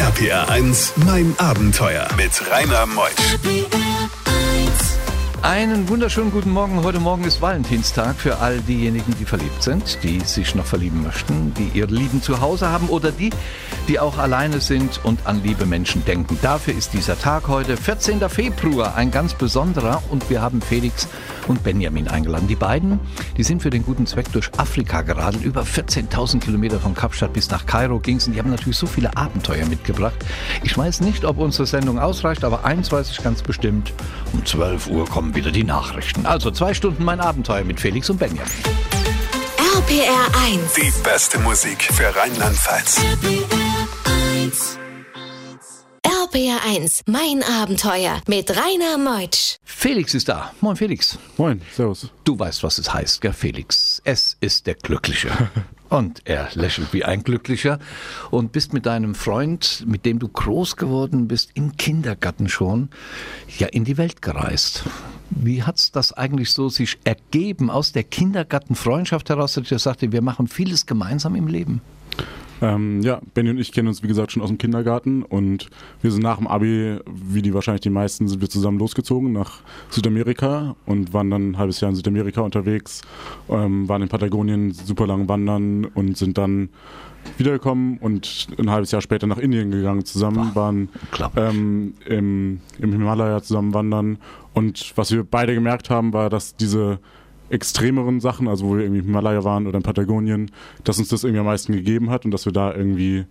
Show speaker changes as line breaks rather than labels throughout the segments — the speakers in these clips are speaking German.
RPR 1, mein Abenteuer mit Rainer Meusch.
Einen wunderschönen guten Morgen. Heute Morgen ist Valentinstag für all diejenigen, die verliebt sind, die sich noch verlieben möchten, die ihr Lieben zu Hause haben oder die, die auch alleine sind und an liebe Menschen denken. Dafür ist dieser Tag heute, 14. Februar, ein ganz besonderer und wir haben Felix und Benjamin eingeladen. Die beiden, die sind für den guten Zweck durch Afrika geradelt. Über 14.000 Kilometer von Kapstadt bis nach Kairo ging es und die haben natürlich so viele Abenteuer mitgebracht. Ich weiß nicht, ob unsere Sendung ausreicht, aber eins weiß ich ganz bestimmt. Um 12 Uhr kommen wieder die Nachrichten. Also zwei Stunden mein Abenteuer mit Felix und Benjamin.
RPR 1.
Die beste Musik für Rheinland-Pfalz.
RPR 1. Mein Abenteuer mit Rainer Meutsch.
Felix ist da. Moin Felix.
Moin, servus.
Du weißt, was es heißt, gell, Felix? Es ist der Glückliche. Und er lächelt wie ein Glücklicher und bist mit deinem Freund, mit dem du groß geworden bist, im Kindergarten schon, ja in die Welt gereist. Wie hat's das eigentlich so sich ergeben aus der Kindergartenfreundschaft heraus, dass ihr sagte, wir machen vieles gemeinsam im Leben?
Ähm, ja, Benny und ich kennen uns wie gesagt schon aus dem Kindergarten und wir sind nach dem Abi, wie die wahrscheinlich die meisten, sind wir zusammen losgezogen nach Südamerika und waren dann ein halbes Jahr in Südamerika unterwegs, ähm, waren in Patagonien super lang wandern und sind dann wiedergekommen und ein halbes Jahr später nach Indien gegangen zusammen, waren ähm, im, im Himalaya zusammen wandern. Und was wir beide gemerkt haben, war, dass diese extremeren Sachen, also wo wir irgendwie im Himalaya waren oder in Patagonien, dass uns das irgendwie am meisten gegeben hat und dass wir da irgendwie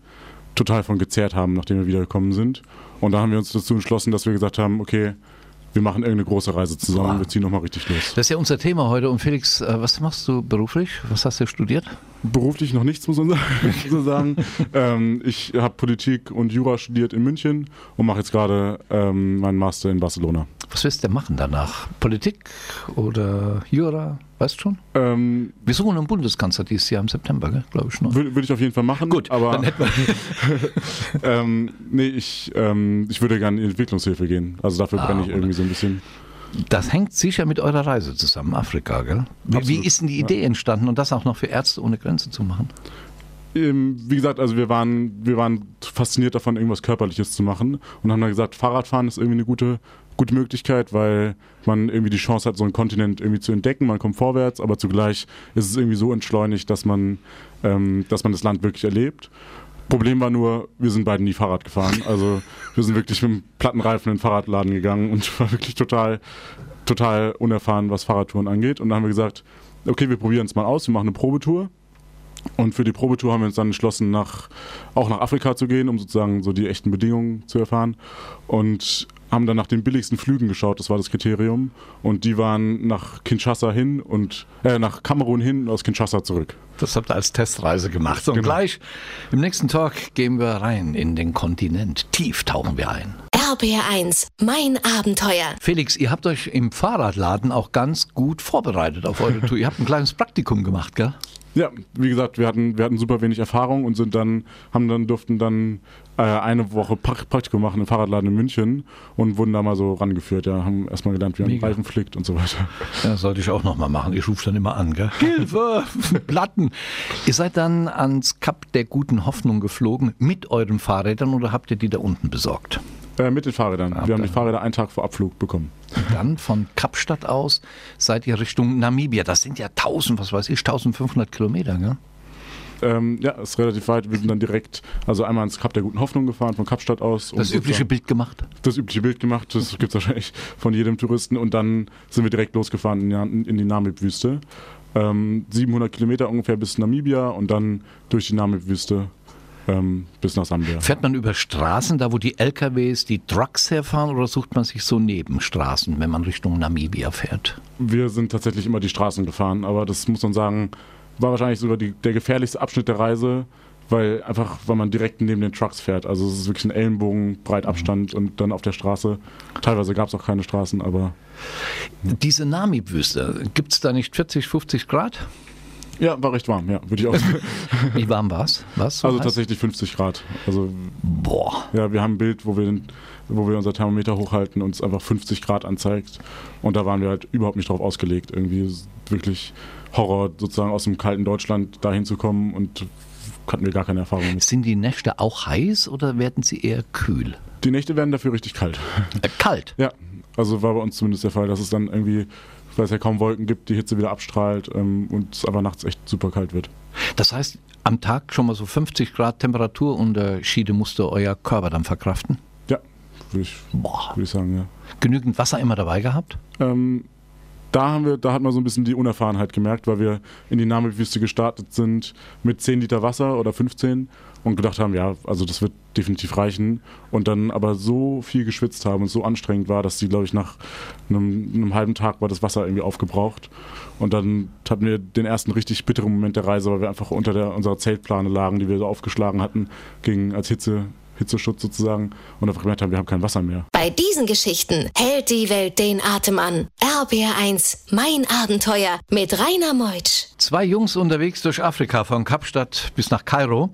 total von gezehrt haben, nachdem wir wiedergekommen sind. Und da haben wir uns dazu entschlossen, dass wir gesagt haben, okay, wir machen irgendeine große Reise zusammen, wow. wir ziehen nochmal richtig los.
Das ist ja unser Thema heute. Und Felix, äh, was machst du beruflich? Was hast du studiert?
Beruflich noch nichts, muss man sagen. ähm, ich habe Politik und Jura studiert in München und mache jetzt gerade ähm, meinen Master in Barcelona.
Was wirst du denn machen danach? Politik oder Jura? Weißt du schon?
Ähm,
wir suchen einen Bundeskanzler dieses Jahr im September, glaube ich.
Würde würd ich auf jeden Fall machen.
Gut,
aber
dann hätten wir
ähm, nee, ich, ähm, ich würde gerne in Entwicklungshilfe gehen. Also dafür
Ah,
brenne ich
oder?
irgendwie so ein bisschen.
Das hängt sicher mit eurer Reise zusammen, Afrika, gell? Wie, wie ist denn die
ja.
Idee entstanden und das auch noch für Ärzte ohne Grenze zu machen?
Ähm, wie gesagt, also wir waren, wir waren fasziniert davon, irgendwas Körperliches zu machen und haben dann gesagt, Fahrradfahren ist irgendwie eine gute, gute Möglichkeit, weil man irgendwie die Chance hat, so einen Kontinent irgendwie zu entdecken. Man kommt vorwärts, aber zugleich ist es irgendwie so entschleunigt, dass man, ähm, dass man das Land wirklich erlebt. Problem war nur, wir sind beide nie Fahrrad gefahren. Also wir sind wirklich mit einem platten Reifen in den Fahrradladen gegangen und war wirklich total, total unerfahren, was Fahrradtouren angeht. Und dann haben wir gesagt, okay, wir probieren es mal aus, wir machen eine Probetour. Und für die Probetour haben wir uns dann entschlossen, nach, auch nach Afrika zu gehen, um sozusagen so die echten Bedingungen zu erfahren. Und haben dann nach den billigsten Flügen geschaut, das war das Kriterium. Und die waren nach Kinshasa hin und äh, nach Kamerun hin und aus Kinshasa zurück.
Das habt ihr als Testreise gemacht. Und
Genau.
gleich im nächsten Talk gehen wir rein in den Kontinent. Tief tauchen wir ein.
RPR 1. Mein Abenteuer.
Felix, ihr habt euch im Fahrradladen auch ganz gut vorbereitet auf eure Tour. Ihr habt ein kleines Praktikum gemacht, gell?
Ja, wie gesagt, wir hatten, wir hatten super wenig Erfahrung und sind dann, haben dann, durften dann äh, eine Woche Pra- Praktikum machen im Fahrradladen in München und wurden da mal so rangeführt. Ja, haben erstmal gelernt, wie man
Mega.
Reifen flickt und so weiter.
Ja, sollte ich auch noch mal machen. Ich rufe dann immer an, gell? Hilfe! Platten! Ihr seid dann ans Kap der guten Hoffnung geflogen mit euren Fahrrädern oder habt ihr die da unten besorgt?
Äh, mit den Fahrrädern.
Ah,
wir haben die Fahrräder einen Tag vor Abflug bekommen.
Und dann von Kapstadt aus seid ihr Richtung Namibia. Das sind ja 1000, was weiß ich, 1500 Kilometer, gell?
Ähm, ja, ist relativ weit. Wir sind dann direkt, also einmal ins Kap der guten Hoffnung gefahren, von Kapstadt aus.
Das übliche Bild gemacht.
Das übliche Bild gemacht, das gibt es wahrscheinlich von jedem Touristen. Und dann sind wir direkt losgefahren in, die- in die Namib-Wüste. Ähm, 700 Kilometer ungefähr bis Namibia und dann durch die Namib-Wüste ähm, bis nach Sambia.
Fährt man über Straßen, da wo die LKWs, die Trucks herfahren, oder sucht man sich so Nebenstraßen, wenn man Richtung Namibia fährt?
Wir sind tatsächlich immer die Straßen gefahren, aber das muss man sagen, war wahrscheinlich sogar die, der gefährlichste Abschnitt der Reise, weil einfach, weil man direkt neben den Trucks fährt. Also es ist wirklich ein Ellenbogen, breit Abstand und dann auf der Straße. Teilweise gab es auch keine Straßen, aber
Diese Namib-Wüste, gibt es da nicht 40, 50 Grad?
ja, war recht warm, ja, würde ich auch sagen.
Wie warm war es? Was? so
Also
heiß?
tatsächlich 50 Grad. Also
Boah.
ja, wir haben ein Bild, wo wir, den, wo wir unser Thermometer hochhalten und es einfach 50 Grad anzeigt. Und da waren wir halt überhaupt nicht drauf ausgelegt. Irgendwie wirklich Horror, sozusagen aus dem kalten Deutschland dahin zu kommen und hatten wir gar keine Erfahrung mit.
Sind die Nächte auch heiß oder werden sie eher kühl?
Die Nächte werden dafür richtig kalt.
Äh, kalt.
Ja, also war bei uns zumindest der Fall, dass es dann irgendwie, weil es ja kaum Wolken gibt, die Hitze wieder abstrahlt ähm, und es aber nachts echt super kalt wird.
Das heißt, am Tag schon mal so 50 Grad Temperaturunterschiede musste euer Körper dann verkraften?
Ja, würde ich, würd ich sagen, ja.
Genügend Wasser immer dabei gehabt?
Ähm, da haben wir, da hat man so ein bisschen die Unerfahrenheit gemerkt, weil wir in die Namib-Wüste gestartet sind mit 10 Liter Wasser oder 15 und gedacht haben, ja, also das wird definitiv reichen. Und dann aber so viel geschwitzt haben und so anstrengend war, dass die, glaube ich, nach einem, einem halben Tag war das Wasser irgendwie aufgebraucht. Und dann hatten wir den ersten richtig bitteren Moment der Reise, weil wir einfach unter der, unserer Zeltplane lagen, die wir so aufgeschlagen hatten, gegen als Hitze, Hitzeschutz sozusagen und einfach gemerkt haben, wir haben kein Wasser mehr.
Bei diesen Geschichten hält die Welt den Atem an. RBR1, mein Abenteuer mit Rainer Meutsch.
Zwei Jungs unterwegs durch Afrika, von Kapstadt bis nach Kairo.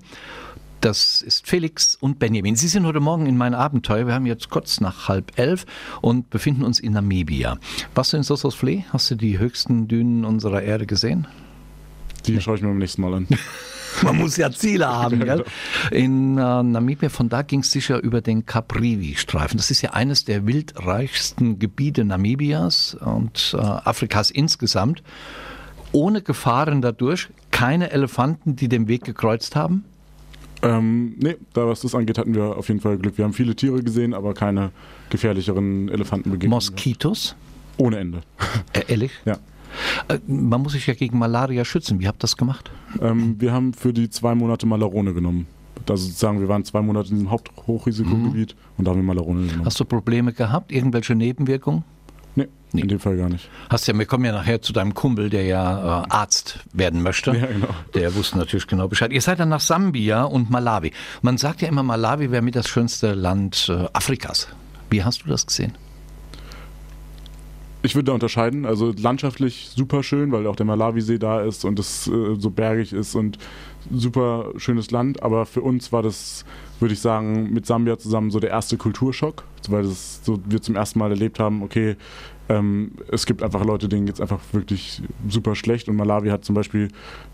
Das ist Felix und Benjamin. Sie sind heute Morgen in mein Abenteuer. Wir haben jetzt kurz nach halb elf und befinden uns in Namibia. Warst du in Sossusvlei? Hast du die höchsten Dünen unserer Erde gesehen?
Die schaue ich mir beim nächsten Mal an.
Man muss ja Ziele haben, gell? In äh, Namibia, von da ging es sicher über den Caprivi-Streifen. Das ist ja eines der wildreichsten Gebiete Namibias und äh, Afrikas insgesamt. Ohne Gefahren dadurch, keine Elefanten, die den Weg gekreuzt haben.
Ähm, nee, da was das angeht, hatten wir auf jeden Fall Glück. Wir haben viele Tiere gesehen, aber keine gefährlicheren Elefantenbegegnungen.
Moskitos,
Ohne Ende.
äh, ehrlich?
Ja.
Äh, man muss sich ja gegen Malaria schützen. Wie habt ihr das gemacht?
Ähm, wir haben für die zwei Monate Malarone genommen. Also sozusagen, wir waren zwei Monate in diesem Haupthochrisikogebiet und da haben wir Malarone genommen.
Hast du Probleme gehabt? Irgendwelche Nebenwirkungen?
nee, in dem Fall gar nicht.
Hast ja, wir kommen ja nachher zu deinem Kumpel, der ja äh, Arzt werden möchte.
Ja, genau.
Der wusste natürlich genau Bescheid. Ihr seid dann nach Sambia und Malawi. Man sagt ja immer, Malawi wäre mit das schönste Land äh, Afrikas. Wie hast du das gesehen?
Ich würde da unterscheiden. Also landschaftlich super schön, weil auch der Malawisee da ist und es äh, so bergig ist und super schönes Land. Aber für uns war das, würde ich sagen, mit Sambia zusammen so der erste Kulturschock, weil das so wir zum ersten Mal erlebt haben, okay, ähm, es gibt einfach Leute, denen geht es einfach wirklich super schlecht und Malawi hat zum Beispiel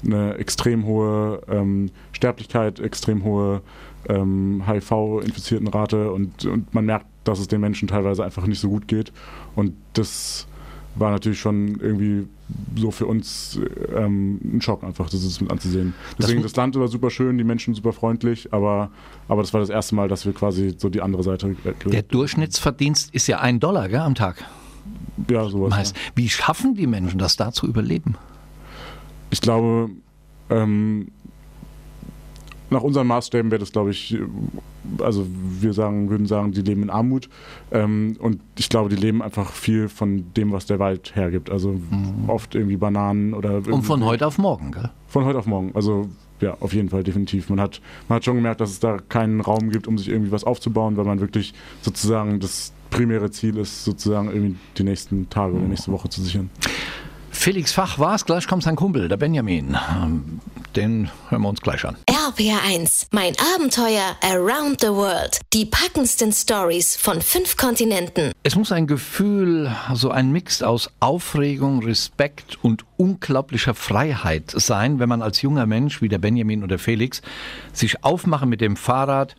eine extrem hohe ähm, Sterblichkeit, extrem hohe ähm, HIV-infizierten Rate und, und man merkt, dass es den Menschen teilweise einfach nicht so gut geht und das war natürlich schon irgendwie so für uns ähm, ein Schock einfach, das ist mit anzusehen. Deswegen
mu-
das Land war super schön, die Menschen super freundlich, aber, aber das war das erste Mal, dass wir quasi so die andere Seite
Der Durchschnittsverdienst ist ja ein Dollar gell, am Tag.
ja sowas.
Meist.
Ja.
Wie schaffen die Menschen das da zu überleben?
Ich glaube, ähm, nach unseren Maßstäben wäre das, glaube ich, also wir sagen, würden sagen, die leben in Armut. Ähm, und ich glaube, die leben einfach viel von dem, was der Wald hergibt. Also oft irgendwie Bananen oder.
Und von heute auf morgen, gell?
Von heute auf morgen. Also ja, auf jeden Fall, definitiv. Man hat, man hat schon gemerkt, dass es da keinen Raum gibt, um sich irgendwie was aufzubauen, weil man wirklich sozusagen das primäre Ziel ist, sozusagen irgendwie die nächsten Tage oder nächste Woche zu sichern.
Felix Fach war's, gleich kommt sein Kumpel, der Benjamin. Ähm, Den hören wir uns gleich an.
RPR1, mein Abenteuer around the world. Die packendsten Stories von fünf Kontinenten.
Es muss ein Gefühl, so ein Mix aus Aufregung, Respekt und unglaublicher Freiheit sein, wenn man als junger Mensch wie der Benjamin oder Felix sich aufmachen mit dem Fahrrad,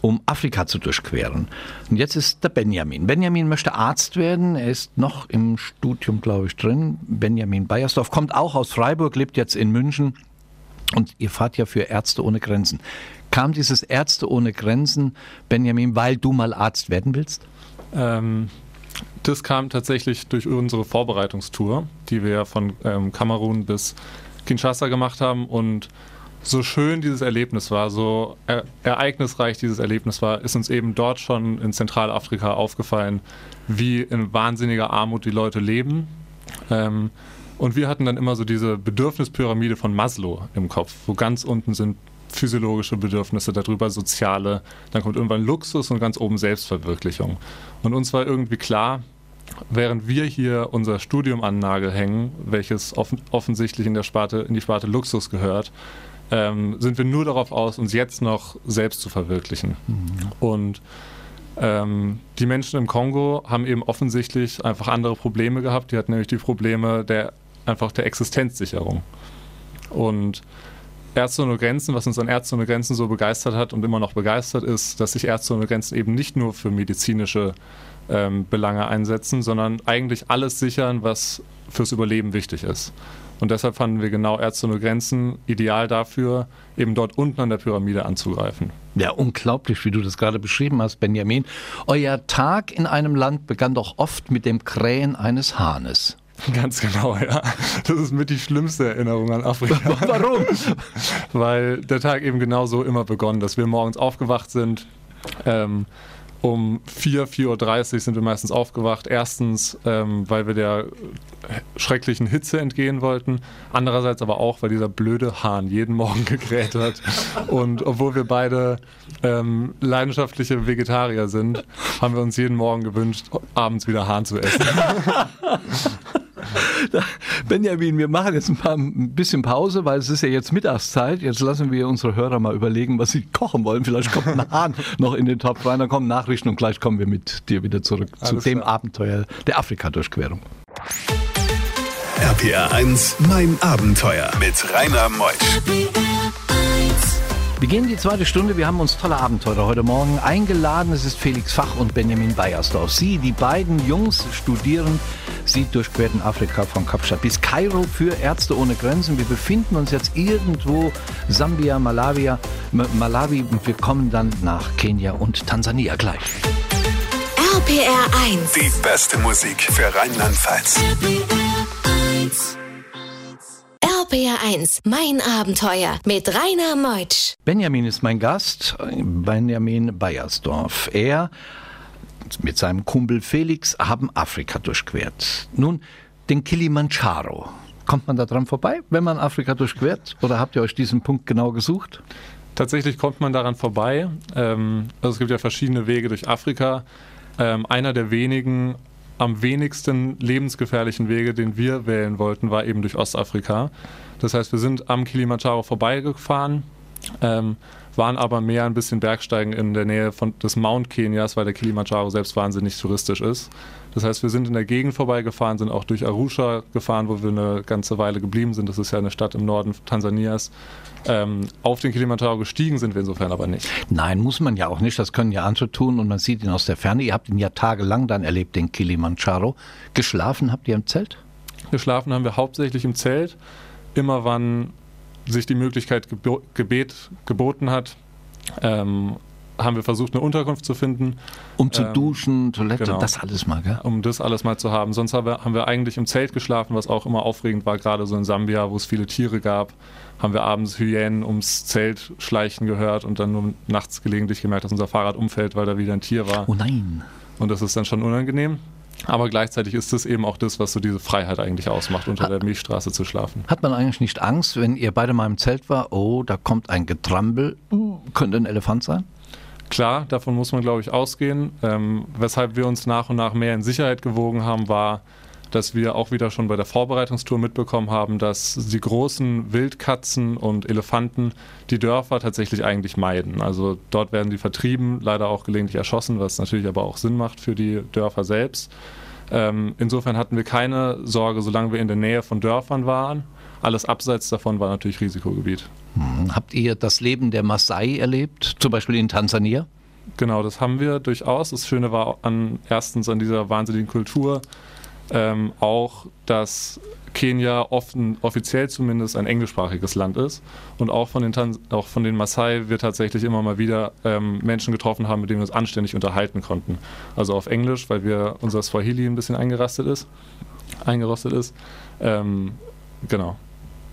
um Afrika zu durchqueren. Und jetzt ist der Benjamin. Benjamin möchte Arzt werden. Er ist noch im Studium, glaube ich, drin. Benjamin Beiersdorf kommt auch aus Freiburg, lebt jetzt in München. Und ihr fahrt ja für Ärzte ohne Grenzen. Kam dieses Ärzte ohne Grenzen, Benjamin, weil du mal Arzt werden willst?
Ähm, das kam tatsächlich durch unsere Vorbereitungstour, die wir von ähm, Kamerun bis Kinshasa gemacht haben. Und so schön dieses Erlebnis war, so er ereignisreich dieses Erlebnis war, ist uns eben dort schon in Zentralafrika aufgefallen, wie in wahnsinniger Armut die Leute leben. Ähm, und wir hatten dann immer so diese Bedürfnispyramide von Maslow im Kopf, wo ganz unten sind physiologische Bedürfnisse, darüber soziale, dann kommt irgendwann Luxus und ganz oben Selbstverwirklichung. Und uns war irgendwie klar, während wir hier unser Studium an Nagel hängen, welches offen, offensichtlich in, der Sparte, in die Sparte Luxus gehört, ähm, sind wir nur darauf aus, uns jetzt noch selbst zu verwirklichen. Und ähm, die Menschen im Kongo haben eben offensichtlich einfach andere Probleme gehabt. Die hatten nämlich die Probleme der einfach der Existenzsicherung. Und Ärzte ohne Grenzen, was uns an Ärzte ohne Grenzen so begeistert hat und immer noch begeistert ist, dass sich Ärzte ohne Grenzen eben nicht nur für medizinische ähm, Belange einsetzen, sondern eigentlich alles sichern, was fürs Überleben wichtig ist. Und deshalb fanden wir genau Ärzte ohne Grenzen ideal dafür, eben dort unten an der Pyramide anzugreifen.
Ja, unglaublich, wie du das gerade beschrieben hast, Benjamin. Euer Tag in einem Land begann doch oft mit dem Krähen eines Hahnes.
Ganz genau, ja. Das ist mit die schlimmste Erinnerung an Afrika.
Warum?
Weil der Tag eben genauso immer begonnen, dass wir morgens aufgewacht sind. Ähm, um 4, 4.30 Uhr sind wir meistens aufgewacht. Erstens, ähm, weil wir der schrecklichen Hitze entgehen wollten. Andererseits aber auch, weil dieser blöde Hahn jeden Morgen gekräht hat. Und obwohl wir beide ähm, leidenschaftliche Vegetarier sind, haben wir uns jeden Morgen gewünscht, abends wieder Hahn zu essen.
Benjamin, wir machen jetzt ein, paar, ein bisschen Pause, weil es ist ja jetzt Mittagszeit. Jetzt lassen wir unsere Hörer mal überlegen, was sie kochen wollen. Vielleicht kommt ein Hahn noch in den Topf rein, dann kommen Nachrichten und gleich kommen wir mit dir wieder zurück Alles zu dem klar. Abenteuer der Afrika-Durchquerung.
RPR 1, mein Abenteuer mit Rainer Meusch.
Wir gehen die zweite Stunde. Wir haben uns tolle Abenteurer heute Morgen eingeladen. Es ist Felix Fach und Benjamin Beiersdorf. Sie, die beiden Jungs, studieren. Sie durchquerten Afrika von Kapstadt bis Kairo für Ärzte ohne Grenzen. Wir befinden uns jetzt irgendwo Sambia, Malawi, Malawi und wir kommen dann nach Kenia und Tansania gleich.
RPR 1.
Die beste Musik für Rheinland-Pfalz.
RPR 1, mein Abenteuer mit Rainer Meutsch.
Benjamin ist mein Gast, Benjamin Beiersdorf. Er mit seinem Kumpel Felix haben Afrika durchquert. Nun, den Kilimanjaro. Kommt man da dran vorbei, wenn man Afrika durchquert? Oder habt ihr euch diesen Punkt genau gesucht?
Tatsächlich kommt man daran vorbei. Ähm, also es gibt ja verschiedene Wege durch Afrika. Ähm, einer der wenigen am wenigsten lebensgefährlichen Wege, den wir wählen wollten, war eben durch Ostafrika. Das heißt, wir sind am Kilimanjaro vorbeigefahren, ähm, waren aber mehr ein bisschen Bergsteigen in der Nähe von, des Mount Kenias, weil der Kilimanjaro selbst wahnsinnig touristisch ist. Das heißt, wir sind in der Gegend vorbeigefahren, sind auch durch Arusha gefahren, wo wir eine ganze Weile geblieben sind. Das ist ja eine Stadt im Norden Tansanias. Ähm, auf den Kilimanjaro gestiegen sind wir insofern aber nicht.
Nein, muss man ja auch nicht. Das können ja andere tun und man sieht ihn aus der Ferne. Ihr habt ihn ja tagelang dann erlebt, den Kilimanjaro. Geschlafen habt ihr im Zelt?
Geschlafen haben wir hauptsächlich im Zelt. Immer wann sich die Möglichkeit gebet, geboten hat, ähm, haben wir versucht, eine Unterkunft zu finden.
Um zu ähm, duschen, Toilette, genau, das alles mal, gell?
Um das alles mal zu haben. Sonst haben wir, haben wir eigentlich im Zelt geschlafen, was auch immer aufregend war, gerade so in Sambia, wo es viele Tiere gab. Haben wir abends Hyänen ums Zelt schleichen gehört und dann nur nachts gelegentlich gemerkt, dass unser Fahrrad umfällt, weil da wieder ein Tier war.
Oh nein.
Und das ist dann schon unangenehm. Aber gleichzeitig ist das eben auch das, was so diese Freiheit eigentlich ausmacht, unter der Milchstraße zu schlafen.
Hat man eigentlich nicht Angst, wenn ihr beide mal im Zelt war, oh, da kommt ein Getrampel, könnte ein Elefant sein?
Klar, davon muss man, glaube ich, ausgehen. Ähm, weshalb wir uns nach und nach mehr in Sicherheit gewogen haben, war, dass wir auch wieder schon bei der Vorbereitungstour mitbekommen haben, dass die großen Wildkatzen und Elefanten die Dörfer tatsächlich eigentlich meiden. Also dort werden die vertrieben, leider auch gelegentlich erschossen, was natürlich aber auch Sinn macht für die Dörfer selbst. Ähm, insofern hatten wir keine Sorge, solange wir in der Nähe von Dörfern waren. Alles abseits davon war natürlich Risikogebiet.
Hm. Habt ihr das Leben der Maasai erlebt, zum Beispiel in Tansania?
Genau, das haben wir durchaus. Das Schöne war an, erstens an dieser wahnsinnigen Kultur ähm, auch, dass Kenia offen, offiziell zumindest ein englischsprachiges Land ist und auch von den, Tan auch von den Maasai wir tatsächlich immer mal wieder ähm, Menschen getroffen haben, mit denen wir uns anständig unterhalten konnten. Also auf Englisch, weil wir unser Swahili ein bisschen eingerastet ist, eingerostet ist. Ähm, genau.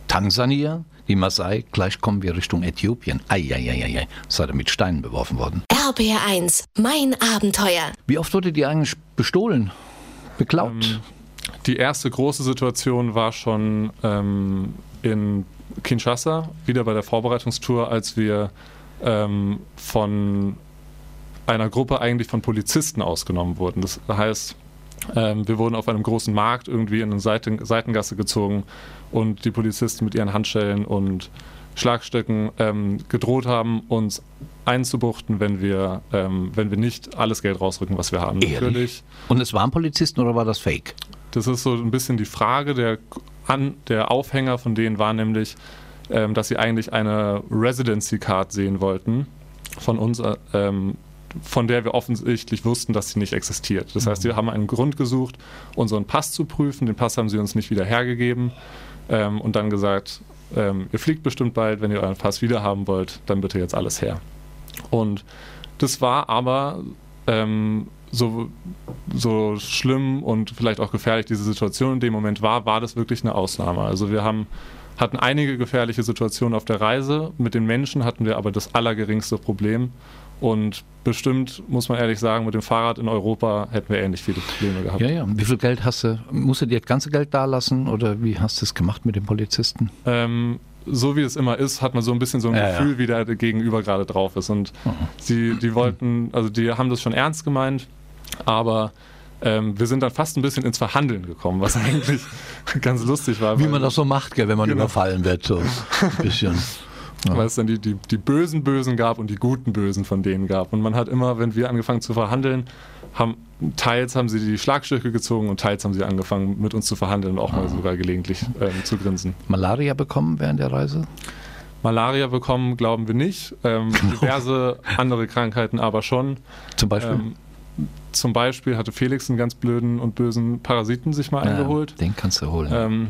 Tansania, die Maasai, gleich kommen wir Richtung Äthiopien. Eieieiei, seid ihr mit Steinen beworfen worden.
RBR1, mein Abenteuer.
Wie oft wurde die eigentlich bestohlen, beklaut? Ähm,
die erste große Situation war schon ähm, in Kinshasa, wieder bei der Vorbereitungstour, als wir ähm, von einer Gruppe eigentlich von Polizisten ausgenommen wurden. Das heißt, ähm, wir wurden auf einem großen Markt irgendwie in eine Seiten, Seitengasse gezogen und die Polizisten mit ihren Handschellen und Schlagstöcken ähm, gedroht haben, uns einzubuchten, wenn wir, ähm, wenn wir nicht alles Geld rausrücken, was wir haben.
Ehrlich? Natürlich. Und es waren Polizisten oder war das Fake?
Das ist so ein bisschen die Frage. Der, an, der Aufhänger von denen war nämlich, ähm, dass sie eigentlich eine Residency Card sehen wollten von uns, äh, ähm, von der wir offensichtlich wussten, dass sie nicht existiert. Das heißt, wir haben einen Grund gesucht, unseren Pass zu prüfen. Den Pass haben sie uns nicht wieder hergegeben ähm, und dann gesagt, ähm, ihr fliegt bestimmt bald, wenn ihr euren Pass wieder haben wollt, dann bitte jetzt alles her. Und das war aber ähm, so, so schlimm und vielleicht auch gefährlich diese Situation in dem Moment war, war das wirklich eine Ausnahme. Also wir haben hatten einige gefährliche Situationen auf der Reise. Mit den Menschen hatten wir aber das allergeringste Problem. Und bestimmt, muss man ehrlich sagen, mit dem Fahrrad in Europa hätten wir ähnlich viele Probleme gehabt.
Ja, ja. Wie viel Geld hast du? Musst du dir das ganze Geld da lassen oder wie hast du es gemacht mit den Polizisten?
Ähm, so wie es immer ist, hat man so ein bisschen so ein
Ja,
Gefühl,
ja.
wie der Gegenüber gerade drauf ist. Und sie, die wollten, also die haben das schon ernst gemeint, aber ähm, wir sind dann fast ein bisschen ins Verhandeln gekommen, was eigentlich ganz lustig war.
Wie man das so macht, gell, wenn man
Genau.
überfallen wird, so ein bisschen.
weil es dann die, die, die bösen Bösen gab und die guten Bösen von denen gab. Und man hat immer, wenn wir angefangen zu verhandeln, haben teils haben sie die Schlagstücke gezogen und teils haben sie angefangen mit uns zu verhandeln und auch mal sogar gelegentlich ähm, zu grinsen.
Malaria bekommen während der Reise?
Malaria bekommen glauben wir nicht, ähm, diverse andere Krankheiten aber schon.
Zum Beispiel?
Ähm, zum Beispiel hatte Felix einen ganz blöden und bösen Parasiten sich mal eingeholt.
Ja, den kannst du holen.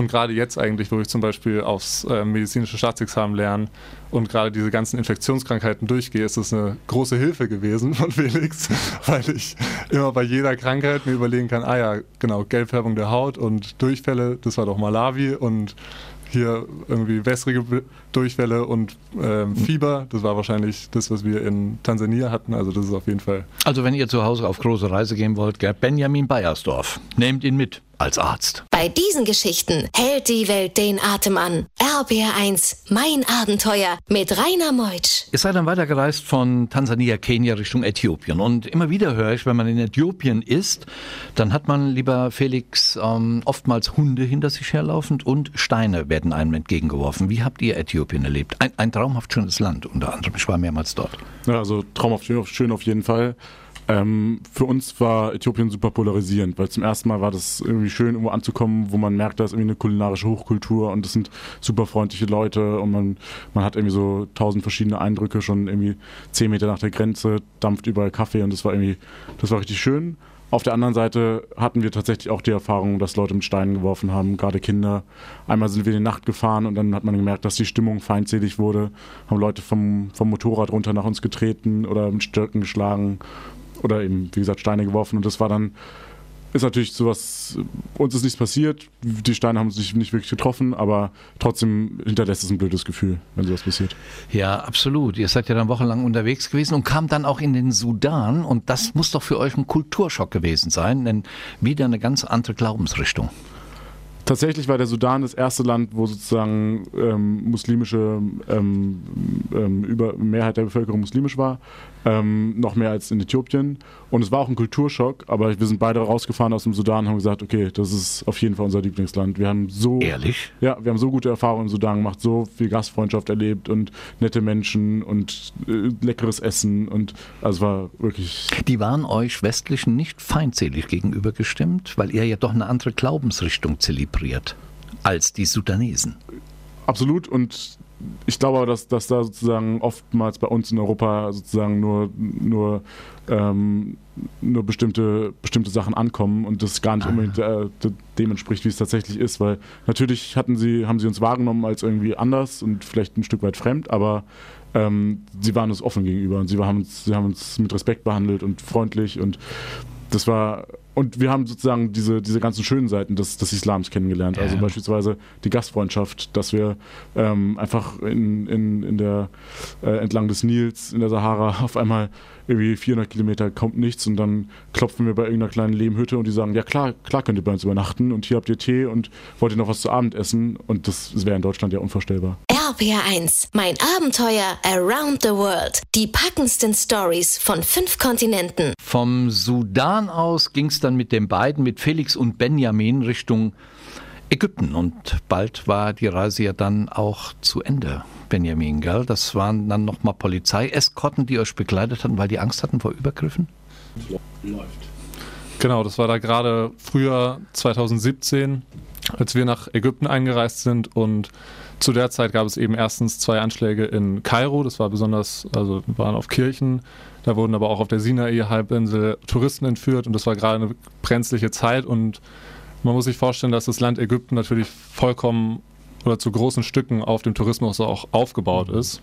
Und gerade jetzt eigentlich, wo ich zum Beispiel aufs äh, medizinische Staatsexamen lerne und gerade diese ganzen Infektionskrankheiten durchgehe, ist das eine große Hilfe gewesen von Felix, weil ich immer bei jeder Krankheit mir überlegen kann, ah ja, genau, Gelbfärbung der Haut und Durchfälle, das war doch Malawi und hier irgendwie wässrige Durchfälle und ähm, Fieber, das war wahrscheinlich das, was wir in Tansania hatten, also das ist auf jeden Fall
Also wenn ihr zu Hause auf große Reise gehen wollt, Benjamin Bayersdorf, nehmt ihn mit als Arzt.
Bei diesen Geschichten hält die Welt den Atem an. RBR1, mein Abenteuer mit Rainer Meutsch.
Ihr seid dann weitergereist von Tansania, Kenia Richtung Äthiopien. Und immer wieder höre ich, wenn man in Äthiopien ist, dann hat man, lieber Felix, ähm, oftmals Hunde hinter sich herlaufend und Steine werden einem entgegengeworfen. Wie habt ihr Äthiopien erlebt? Ein, ein traumhaft schönes Land, unter anderem. Ich war mehrmals dort.
Ja, also traumhaft schön, schön auf jeden Fall. Ähm, für uns war Äthiopien super polarisierend, weil zum ersten Mal war das irgendwie schön, irgendwo anzukommen, wo man merkt, da ist irgendwie eine kulinarische Hochkultur und das sind super freundliche Leute und man, man hat irgendwie so tausend verschiedene Eindrücke, schon irgendwie zehn Meter nach der Grenze, dampft überall Kaffee und das war irgendwie, das war richtig schön. Auf der anderen Seite hatten wir tatsächlich auch die Erfahrung, dass Leute mit Steinen geworfen haben, gerade Kinder. Einmal sind wir in die Nacht gefahren und dann hat man gemerkt, dass die Stimmung feindselig wurde. Haben Leute vom, vom Motorrad runter nach uns getreten oder mit Stöcken geschlagen oder eben, wie gesagt, Steine geworfen. Und das war dann, ist natürlich sowas, uns ist nichts passiert. Die Steine haben uns nicht, nicht wirklich getroffen, aber trotzdem hinterlässt es ein blödes Gefühl, wenn sowas passiert.
Ja, absolut. Ihr seid ja dann wochenlang unterwegs gewesen und kam dann auch in den Sudan. Und das muss doch für euch ein Kulturschock gewesen sein, denn wieder eine ganz andere Glaubensrichtung.
Tatsächlich war der Sudan das erste Land, wo sozusagen ähm, muslimische ähm, ähm, über Mehrheit der Bevölkerung muslimisch war, ähm, noch mehr als in Äthiopien. Und es war auch ein Kulturschock, aber wir sind beide rausgefahren aus dem Sudan und haben gesagt, okay, das ist auf jeden Fall unser Lieblingsland. Wir haben so
Ehrlich?
ja, wir haben so gute Erfahrungen im Sudan gemacht, so viel Gastfreundschaft erlebt und nette Menschen und äh, leckeres Essen und also war wirklich
Die waren euch Westlichen nicht feindselig gegenüber gestimmt, weil ihr ja doch eine andere Glaubensrichtung zelebriert als die Sudanesen.
Absolut und ich glaube dass, dass da sozusagen oftmals bei uns in Europa sozusagen nur, nur, ähm, nur bestimmte, bestimmte Sachen ankommen und das gar nicht unbedingt äh, de- dem entspricht, wie es tatsächlich ist, weil natürlich hatten sie, haben sie uns wahrgenommen als irgendwie anders und vielleicht ein Stück weit fremd, aber ähm, sie waren uns offen gegenüber und sie haben uns, sie haben uns mit Respekt behandelt und freundlich und das war und wir haben sozusagen diese, diese ganzen schönen Seiten des, des Islams kennengelernt. Also
Ja.
beispielsweise die Gastfreundschaft, dass wir ähm, einfach in, in, in der, äh, entlang des Nils in der Sahara auf einmal irgendwie 400 Kilometer kommt nichts und dann klopfen wir bei irgendeiner kleinen Lehmhütte und die sagen, ja klar, klar könnt ihr bei uns übernachten und hier habt ihr Tee und wollt ihr noch was zu Abend essen und das, das wäre in Deutschland ja unvorstellbar.
RPR1, mein Abenteuer around the world. Die packendsten Stories von fünf Kontinenten.
Vom Sudan aus ging es dann mit den beiden, mit Felix und Benjamin, Richtung Ägypten. Und bald war die Reise ja dann auch zu Ende, Benjamin, gell? Das waren dann nochmal Polizeieskorten, die euch begleitet hatten, weil die Angst hatten vor Übergriffen?
Genau, das war da gerade früher 2017, als wir nach Ägypten eingereist sind und zu der Zeit gab es eben erstens zwei Anschläge in Kairo, das war besonders, also waren auf Kirchen. Da wurden aber auch auf der Sinai-Halbinsel Touristen entführt und das war gerade eine brenzliche Zeit und man muss sich vorstellen, dass das Land Ägypten natürlich vollkommen oder zu großen Stücken auf dem Tourismus auch aufgebaut ist.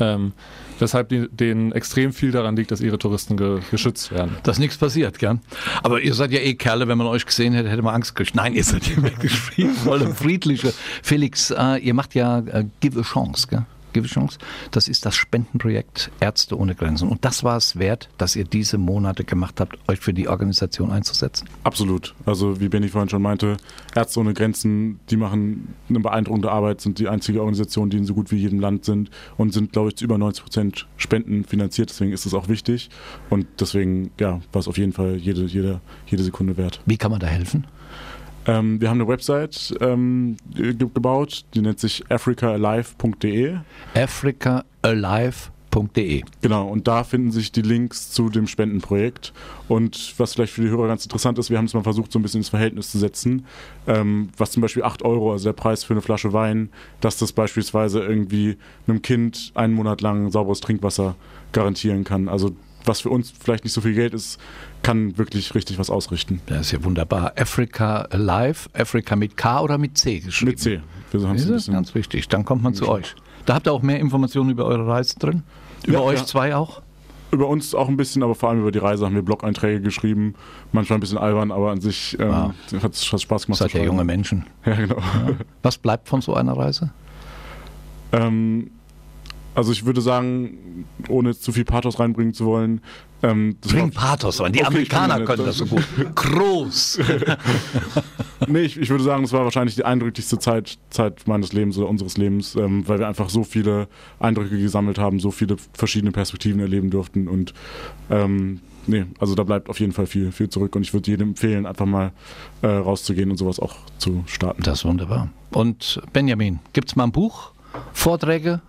Ähm, weshalb die, denen extrem viel daran liegt, dass ihre Touristen ge, geschützt werden.
Dass nichts passiert, gell? Aber ihr seid ja eh Kerle, wenn man euch gesehen hätte, hätte man Angst gekriegt. Nein, ihr seid ja wirklich friedvolle, friedliche. Felix, äh, ihr macht ja äh, Give a Chance, gell? Chance. Das ist das Spendenprojekt Ärzte ohne Grenzen. Und das war es wert, dass ihr diese Monate gemacht habt, euch für die Organisation einzusetzen?
Absolut. Also wie Benny vorhin schon meinte, Ärzte ohne Grenzen, die machen eine beeindruckende Arbeit, sind die einzige Organisation, die in so gut wie jedem Land sind und sind, glaube ich, zu über 90 Prozent Spenden finanziert. Deswegen ist es auch wichtig. Und deswegen, ja, war es auf jeden Fall jede, jede, jede Sekunde wert.
Wie kann man da helfen?
Ähm, wir haben eine Website ähm, ge gebaut, die nennt sich africaalive.de.
africaalive.de.
Genau, und da finden sich die Links zu dem Spendenprojekt. Und was vielleicht für die Hörer ganz interessant ist, wir haben es mal versucht, so ein bisschen ins Verhältnis zu setzen, ähm, was zum Beispiel 8 Euro, also der Preis für eine Flasche Wein, dass das beispielsweise irgendwie einem Kind einen Monat lang sauberes Trinkwasser garantieren kann. Also was für uns vielleicht nicht so viel Geld ist, kann wirklich richtig was ausrichten.
Das ist ja wunderbar. Africa Alive, Africa mit K oder mit C geschrieben?
Mit C. Wir
haben das ist ganz wichtig. Dann kommt man zu euch. Da habt ihr auch mehr Informationen über eure Reise drin? Über ja, euch ja. zwei auch?
Über uns auch ein bisschen, aber vor allem über die Reise haben wir Blog-Einträge geschrieben. Manchmal ein bisschen albern, aber an sich ähm, ah. hat es Spaß gemacht.
Seid ja junge Menschen.
Ja, genau.
Was bleibt von so einer Reise?
Ähm, also ich würde sagen, ohne zu viel Pathos reinbringen zu wollen.
Ähm, Bring Pathos rein. Die okay, Amerikaner können das so gut. Groß.
nee, ich, ich, würde sagen, es war wahrscheinlich die eindrücklichste Zeit, Zeit meines Lebens oder unseres Lebens, ähm, weil wir einfach so viele Eindrücke gesammelt haben, so viele verschiedene Perspektiven erleben durften und ähm, nee, also da bleibt auf jeden Fall viel, viel zurück und ich würde jedem empfehlen, einfach mal äh, rauszugehen und sowas auch zu starten.
Das ist wunderbar. Und Benjamin, gibt es mal ein Buch? Vorträge?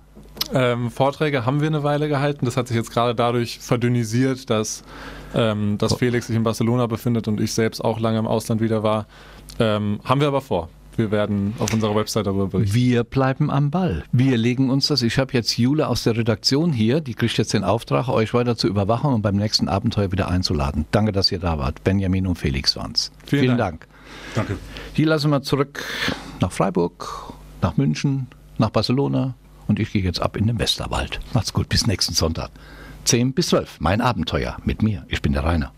Ähm, Vorträge haben wir eine Weile gehalten. Das hat sich jetzt gerade dadurch verdünnisiert, dass, ähm, dass Felix sich in Barcelona befindet und ich selbst auch lange im Ausland wieder war. Ähm, haben wir aber vor. Wir werden auf unserer Website darüber berichten.
Wir bleiben am Ball. Wir legen uns das. Ich habe jetzt Jule aus der Redaktion hier, die kriegt jetzt den Auftrag, euch weiter zu überwachen und beim nächsten Abenteuer wieder einzuladen. Danke, dass ihr da wart. Benjamin und Felix waren es.
Vielen, Vielen Dank.
Dank. Danke.
Hier lassen wir zurück nach Freiburg, nach München, nach Barcelona, und ich gehe jetzt ab in den Westerwald. Macht's gut, bis nächsten Sonntag. 10 bis 12, mein Abenteuer mit mir. Ich bin der Rainer.